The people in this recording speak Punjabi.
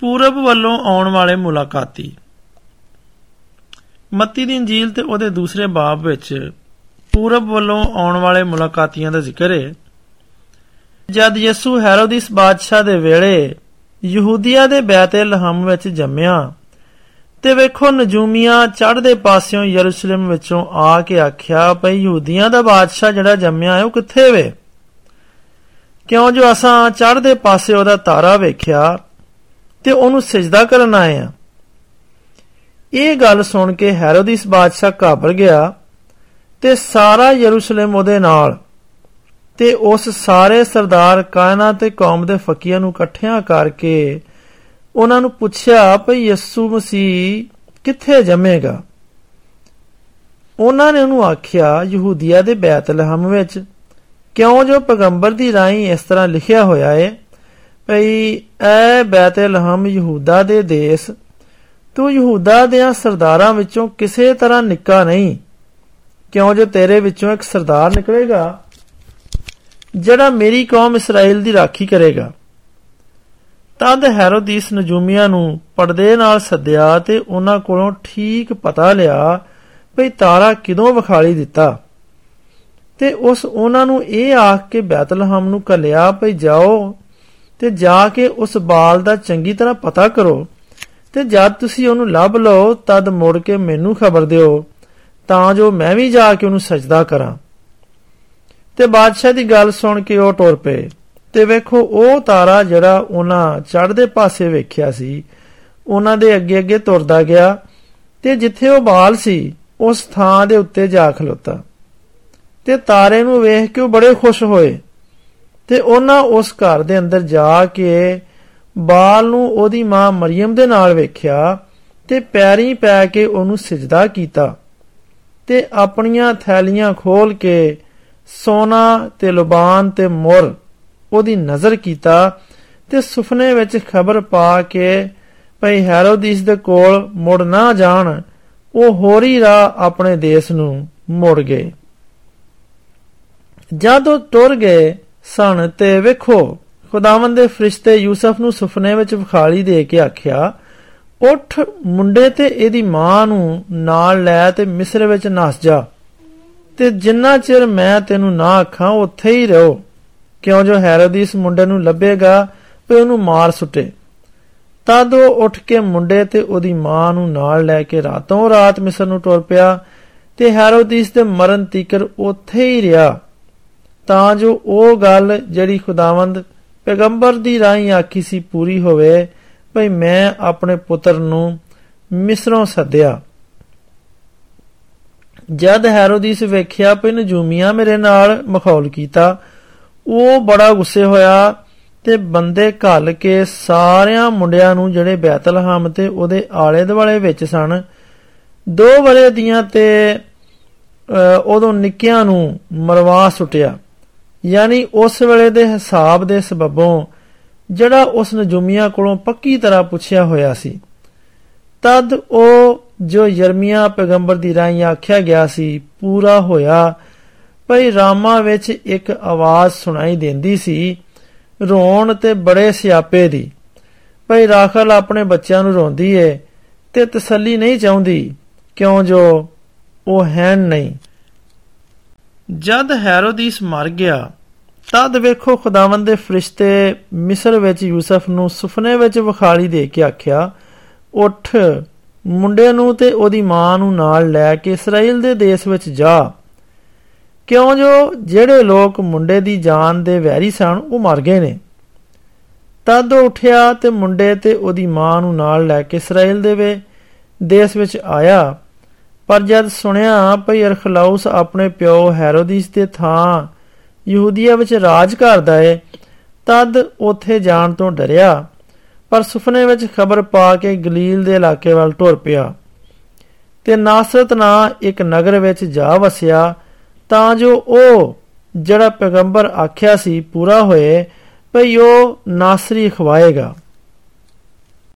ਪੂਰਬ ਵੱਲੋਂ ਆਉਣ ਵਾਲੇ ਮੁਲਾਕਾਤੀ। ਮੱਤੀ ਦੀ ਇੰਜੀਲ ਤੇ ਉਹਦੇ ਦੂਸਰੇ ਬਾਬ ਵਿੱਚ ਪੂਰਬ ਵੱਲੋਂ ਆਉਣ ਵਾਲੇ ਮੁਲਾਕਾਤੀਆਂ ਦਾ ਜ਼ਿਕਰ ਹੈ ਜਦ ਯਿਸੂ ਹੈਰੋਦਿਸ ਬਾਦਸ਼ਾਹ ਦੇ ਵੇਲੇ ਯਹੂਦੀਆ ਦੇ ਬੈਤਲਹਮ ਵਿੱਚ ਜੰਮਿਆ ਤੇ ਵੇਖੋ ਨਜੂਮੀਆਂ ਚੜ੍ਹਦੇ ਪਾਸਿਓਂ ਯਰੂਸ਼ਲਮ ਵਿੱਚੋਂ ਆ ਕੇ ਆਖਿਆ, ਭਈ ਯਹੂਦੀਆਂ ਦਾ ਬਾਦਸ਼ਾਹ ਜਿਹੜਾ ਜੰਮਿਆ ਹੈ ਉਹ ਕਿੱਥੇ ਵੇ? ਕਿਉਂ ਜੋ ਅਸਾਂ ਚੜ੍ਹਦੇ ਪਾਸੇ ਉਹਦਾ ਤਾਰਾ ਵੇਖਿਆ ਤੇ ਉਹਨੂੰ ਸਜਦਾ ਕਰਨ ਆਏ ਆ। ਇਹ ਗੱਲ ਸੁਣ ਕੇ ਹੈਰੋਦਿਸ ਬਾਦਸ਼ਾਹ ਘਾਬਰ ਗਿਆ ਤੇ ਸਾਰਾ ਯਰੂਸ਼ਲਮ ਉਹਦੇ ਨਾਲ ਤੇ ਉਸ ਸਾਰੇ ਸਰਦਾਰ ਕਾਇਨਾ ਤੇ ਕੌਮ ਦੇ ਫਕੀਆਂ ਨੂੰ ਇਕੱਠਿਆਂ ਕਰਕੇ ਉਹਨਾਂ ਨੂੰ ਪੁੱਛਿਆ ਭਈ ਯਿਸੂ ਮਸੀਹ ਕਿੱਥੇ ਜੰਮੇਗਾ? ਉਹਨਾਂ ਨੇ ਉਹਨੂੰ ਆਖਿਆ, ਯਹੂਦੀਆ ਦੇ ਬੈਤਲਹਮ ਵਿੱਚ, ਕਿਉਂ ਜੋ ਪੈਗੰਬਰ ਦੀ ਰਾਹੀਂ ਇਸ ਤਰ੍ਹਾਂ ਲਿਖਿਆ ਹੋਇਆ ਹੈ ਭਈ, ਐ ਬੈਤਲਹਮ ਯਹੂਦਾ ਦੇ ਦੇਸ਼, ਤੂੰ ਯਹੂਦਾ ਦੇ ਸਰਦਾਰਾਂ ਵਿੱਚੋਂ ਕਿਸੇ ਤਰ੍ਹਾਂ ਨਿੱਕਾ ਨਹੀਂ। ਕਿਉਂ ਜੋ ਤੇਰੇ ਵਿੱਚੋਂ ਇੱਕ ਸਰਦਾਰ ਨਿਕਲੇਗਾ, ਜਿਹੜਾ ਮੇਰੀ ਕੌਮ ਇਸਰਾਇਲ ਦੀ ਰਾਖੀ ਕਰੇਗਾ। ਤਦ ਹੈਰੋਦੀਸ ਨਜੂਮੀਆਂ ਨੂੰ ਪਰਦੇ ਨਾਲ ਸੱਦਿਆ ਤੇ ਉਹਨਾਂ ਕੋਲੋਂ ਠੀਕ ਪਤਾ ਲਿਆ ਭਈ ਤਾਰਾ ਕਿਦੋਂ ਵਿਖਾਲੀ ਦਿੱਤਾ। ਤੇ ਉਸ ਉਹਨਾਂ ਨੂੰ ਇਹ ਆਖ ਕੇ ਬੈਤਲਹਮ ਨੂੰ ਕੱਲਿਆ ਭਈ, ਜਾਓ ਤੇ ਜਾ ਕੇ ਉਸ ਬਾਲ ਦਾ ਚੰਗੀ ਤਰ੍ਹਾਂ ਪਤਾ ਕਰੋ ਤੇ ਜਦ ਤੁਸੀਂ ਉਹਨੂੰ ਲੱਭ ਲਓ, ਤਦ ਮੁੜ ਕੇ ਮੈਨੂੰ ਖਬਰ ਦਿਓ, ਤਾਂ ਜੋ ਮੈਂ ਵੀ ਜਾ ਕੇ ਉਹਨੂੰ ਸਜਦਾ ਕਰਾਂ। ਤੇ ਬਾਦਸ਼ਾਹ ਦੀ ਗੱਲ ਸੁਣ ਕੇ ਉਹ ਟੁਰ ਪਏ। ਤੇ ਵੇਖੋ, ਉਹ ਤਾਰਾ ਜਿਹੜਾ ਉਹਨਾਂ ਚੜ੍ਹਦੇ ਪਾਸੇ ਵੇਖਿਆ ਸੀ, ਉਹਨਾਂ ਦੇ ਅੱਗੇ ਅੱਗੇ ਤੁਰਦਾ ਗਿਆ ਤੇ ਜਿੱਥੇ ਉਹ ਬਾਲ ਸੀ, ਉਸ ਥਾਂ ਦੇ ਉੱਤੇ ਜਾ ਖਲੋਤਾ। ਤੇ ਤਾਰੇ ਨੂੰ ਵੇਖ ਕੇ ਉਹ ਬੜੇ ਖੁਸ਼ ਹੋਏ। ਤੇ ਉਹਨਾਂ ਉਸ ਘਰ ਦੇ ਅੰਦਰ ਜਾ ਕੇ ਬਾਲ ਨੂੰ ਉਹਦੀ ਮਾਂ ਮਰੀਮ ਦੇ ਨਾਲ ਵੇਖਿਆ ਤੇ ਪੈਰੀਂ ਪੈ ਕੇ ਉਹਨੂੰ ਸਜਦਾ ਕੀਤਾ ਤੇ ਆਪਣੀਆਂ ਥੈਲੀਆਂ ਖੋਲ ਕੇ ਸੋਨਾ ਤੇ ਲੁਬਾਨ ਤੇ ਮੁਰ ਉਹਦੀ ਨਜ਼ਰ ਕੀਤਾ ਤੇ ਸੁਪਨੇ ਵਿੱਚ ਖਬਰ ਪਾ ਕੇ ਭਈ ਹੈਰੋਦੀਸ ਦੇ ਕੋਲ ਮੁੜ ਨਾ ਜਾਣ, ਉਹ ਹੋਰੀ ਰਾਹ ਆਪਣੇ ਦੇਸ਼ ਨੂੰ ਮੁੜ ਗਏ। ਜਦੋਂ ਟੁਰ ਗਏ ਸਣ ਤੇ ਵੇਖੋ। ਖੁਦਾਵੰਦ ਦੇ ਫਰਿਸ਼ਤੇ ਯੂਸਫ ਨੂੰ ਸੁਪਨੇ ਵਿੱਚ ਵਿਖਾਲੀ ਦੇ ਕੇ ਆਖਿਆ, ਉੱਠ ਮੁੰਡੇ ਤੇ ਇਹਦੀ ਮਾਂ ਨੂੰ ਨਾਲ ਲੈ ਤੇ ਮਿਸਰ ਵਿੱਚ ਨਸ ਜਾ। ਤੇ ਜਿੰਨਾ ਚਿਰ ਮੈਂ ਤੈਨੂੰ ਨਾ ਆਖਾਂ, ਉੱਥੇ ਹੀ ਰਹੋ। ਕਿਉਂ ਜੋ ਹੈਰੋਦੀਸ ਮੁੰਡੇ ਨੂੰ ਲੱਭੇਗਾ ਤੇ ਉਹਨੂੰ ਮਾਰ ਸੁੱਟੇ। ਤਦ ਉਹ ਉੱਠ ਕੇ ਮੁੰਡੇ ਤੇ ਉਹਦੀ ਮਾਂ ਨੂੰ ਨਾਲ ਲੈ ਕੇ ਰਾਤੋਂ ਰਾਤ ਮਿਸਰ ਨੂੰ ਟੁਰ ਪਿਆ ਤੇ ਹੈਰੋਦੀਸ ਦੇ ਮਰਨ ਤੀਕਰ ਉੱਥੇ ਹੀ ਰਿਹਾ। ਤਾਂ ਜੋ ਉਹ ਗੱਲ ਜਿਹੜੀ ਖੁਦਾਵੰਦ ਪੈਗੰਬਰ ਦੀ ਰਾਹੀਂ ਆਖੀ ਸੀ ਪੂਰੀ ਹੋਵੇ, ਭਈ ਮੈਂ ਆਪਣੇ ਪੁੱਤਰ ਨੂੰ ਮਿਸਰੋਂ ਸੱਦਿਆ। ਜਦ ਹੈਰੋਦੀਸ ਵੇਖਿਆ ਕਿ ਨਜੂਮੀਆਂ ਮੇਰੇ ਨਾਲ ਮਖੌਲ ਕੀਤਾ, ਉਹ ਬੜਾ ਗੁੱਸੇ ਹੋਇਆ ਤੇ ਬੰਦੇ ਘੱਲ ਕੇ ਸਾਰਿਆਂ ਮੁੰਡਿਆਂ ਨੂੰ ਜਿਹੜੇ ਬੈਤਲਹਮ ਤੇ ਉਹਦੇ ਆਲੇ ਦੁਆਲੇ ਵਿੱਚ ਸਨ, ਦੋ ਵਰੇ ਦੀਆਂ ਤੇ ਉਦੋਂ ਨਿੱਕਿਆਂ ਨੂੰ ਮਰਵਾ ਸੁਟਿਆ। ਯਾਨੀ ਉਸ ਵੇਲੇ ਦੇ ਹਿਸਾਬ ਦੇ ਸਬਬੋਂ ਜਿਹੜਾ ਉਸ ਨਜੂਮੀਆਂ ਕੋਲੋਂ ਪੱਕੀ ਤਰ੍ਹਾਂ ਪੁੱਛਿਆ ਹੋਇਆ ਸੀ। ਤਦ ਉਹ ਜੋ ਯਰਮੀਆ ਪੈਗੰਬਰ ਦੀ ਰਾਹੀਂ ਆਖਿਆ ਗਿਆ ਸੀ, ਪੂਰਾ ਹੋਇਆ, ਭਈ ਰਾਮਾ ਵਿੱਚ ਇੱਕ ਆਵਾਜ਼ ਸੁਣਾਈ ਦਿੰਦੀ ਸੀ, ਰੋਣ ਤੇ ਬੜੇ ਸਿਆਪੇ ਦੀ। ਭਈ ਰਾਖਲ ਆਪਣੇ ਬੱਚਿਆਂ ਨੂੰ ਰੋਂਦੀ ਏ ਤੇ ਤਸੱਲੀ ਨਹੀਂ ਚਾਹੁੰਦੀ, ਕਿਉਂ ਜੋ ਉਹ ਹੈ ਨਹੀਂ। ਜਦ ਹੈਰੋਦੀਸ ਮਰ ਗਿਆ, ਤਦ ਵੇਖੋ ਖੁਦਾਵੰਦ ਦੇ ਫਰਿਸ਼ਤੇ ਮਿਸਰ ਵਿੱਚ ਯੂਸਫ ਨੂੰ ਸੁਪਨੇ ਵਿੱਚ ਵਿਖਾਲੀ ਦੇ ਕੇ ਆਖਿਆ, ਉੱਠ ਮੁੰਡੇ ਨੂੰ ਤੇ ਉਹਦੀ ਮਾਂ ਨੂੰ ਨਾਲ ਲੈ ਕੇ ਇਸਰਾਇਲ ਦੇ ਦੇਸ਼ ਵਿੱਚ ਜਾ। ਕਿਉਂ ਜੋ ਜਿਹੜੇ ਲੋਕ ਮੁੰਡੇ ਦੀ ਜਾਨ ਦੇ ਵੈਰੀ ਸਨ, ਉਹ ਮਰ ਗਏ ਨੇ। ਤਦ ਉਹ ਉੱਠਿਆ ਤੇ ਮੁੰਡੇ ਤੇ ਉਹਦੀ ਮਾਂ ਨੂੰ ਨਾਲ ਲੈ ਕੇ ਇਸਰਾਇਲ ਦੇ ਵੇ ਦੇਸ਼ ਵਿੱਚ ਆਇਆ। ਪਰ ਜਦ ਸੁਣਿਆ ਭਈ ਅਰਖਲਾਉਸ ਆਪਣੇ ਪਿਓ ਹੈਰੋਦੀਸ ਦੇ ਥਾਂ ਯਹੂਦੀਆ ਵਿੱਚ ਰਾਜ ਕਰਦਾ ਏ, ਤਦ ਉੱਥੇ ਜਾਣ ਤੋਂ ਡਰਿਆ, ਪਰ ਸੁਪਨੇ ਵਿੱਚ ਖਬਰ ਪਾ ਕੇ ਗਲੀਲ ਦੇ ਇਲਾਕੇ ਵੱਲ ਟੁਰ ਪਿਆ। ਤੇ ਨਾਸਰਤ ਨਾਂ ਇੱਕ ਨਗਰ ਵਿੱਚ ਜਾ ਵਸਿਆ, ਤਾਂ ਜੋ ਉਹ ਜਿਹੜਾ ਪੈਗੰਬਰ ਆਖਿਆ ਸੀ ਪੂਰਾ ਹੋਏ, ਭਈ ਉਹ ਨਾਸਰੀ ਖਵਾਏਗਾ।